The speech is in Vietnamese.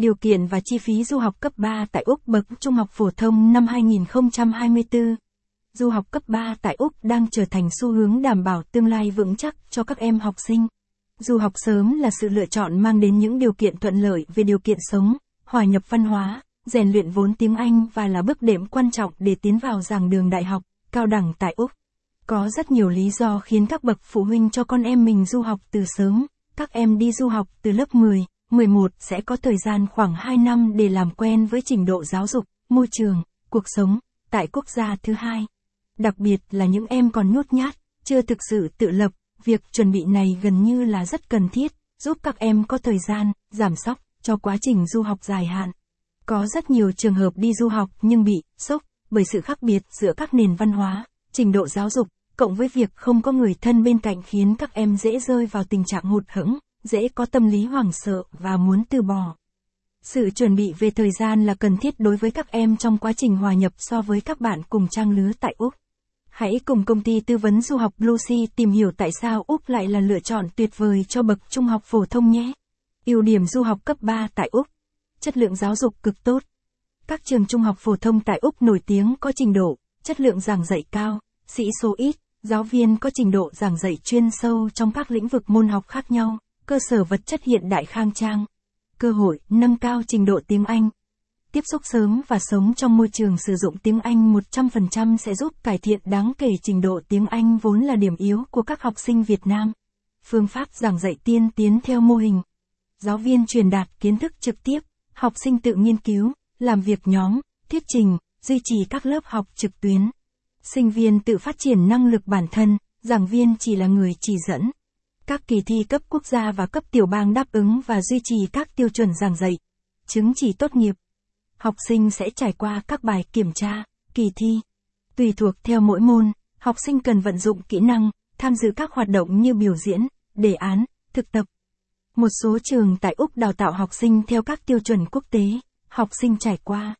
Điều kiện và chi phí du học cấp 3 tại Úc bậc trung học phổ thông năm 2024. Du học cấp 3 tại Úc đang trở thành xu hướng đảm bảo tương lai vững chắc cho các em học sinh. Du học sớm là sự lựa chọn mang đến những điều kiện thuận lợi về điều kiện sống, hòa nhập văn hóa, rèn luyện vốn tiếng Anh và là bước đệm quan trọng để tiến vào giảng đường đại học, cao đẳng tại Úc. Có rất nhiều lý do khiến các bậc phụ huynh cho con em mình du học từ sớm. Các em đi du học từ lớp 10, 11 sẽ có thời gian khoảng 2 năm để làm quen với trình độ giáo dục, môi trường, cuộc sống, tại quốc gia thứ hai. Đặc biệt là những em còn nhút nhát, chưa thực sự tự lập, việc chuẩn bị này gần như là rất cần thiết, giúp các em có thời gian, giảm sóc, cho quá trình du học dài hạn. Có rất nhiều trường hợp đi du học nhưng bị sốc bởi sự khác biệt giữa các nền văn hóa, trình độ giáo dục, cộng với việc không có người thân bên cạnh khiến các em dễ rơi vào tình trạng hụt hẫng, dễ có tâm lý hoảng sợ và muốn từ bỏ. Sự chuẩn bị về thời gian là cần thiết đối với các em trong quá trình hòa nhập so với các bạn cùng trang lứa tại Úc. Hãy cùng công ty tư vấn du học Lucy tìm hiểu tại sao Úc lại là lựa chọn tuyệt vời cho bậc trung học phổ thông nhé. Ưu điểm du học cấp 3 tại Úc. Chất lượng giáo dục cực tốt. Các trường trung học phổ thông tại Úc nổi tiếng có trình độ, chất lượng giảng dạy cao, sĩ số ít, giáo viên có trình độ giảng dạy chuyên sâu trong các lĩnh vực môn học khác nhau, cơ sở vật chất hiện đại khang trang. Cơ hội nâng cao trình độ tiếng Anh. Tiếp xúc sớm và sống trong môi trường sử dụng tiếng Anh 100% sẽ giúp cải thiện đáng kể trình độ tiếng Anh vốn là điểm yếu của các học sinh Việt Nam. Phương pháp giảng dạy tiên tiến theo mô hình. Giáo viên truyền đạt kiến thức trực tiếp, học sinh tự nghiên cứu, làm việc nhóm, thuyết trình, duy trì các lớp học trực tuyến. Sinh viên tự phát triển năng lực bản thân, giảng viên chỉ là người chỉ dẫn. Các kỳ thi cấp quốc gia và cấp tiểu bang đáp ứng và duy trì các tiêu chuẩn giảng dạy. Chứng chỉ tốt nghiệp. Học sinh sẽ trải qua các bài kiểm tra, kỳ thi. Tùy thuộc theo mỗi môn, học sinh cần vận dụng kỹ năng, tham dự các hoạt động như biểu diễn, đề án, thực tập. Một số trường tại Úc đào tạo học sinh theo các tiêu chuẩn quốc tế, học sinh trải qua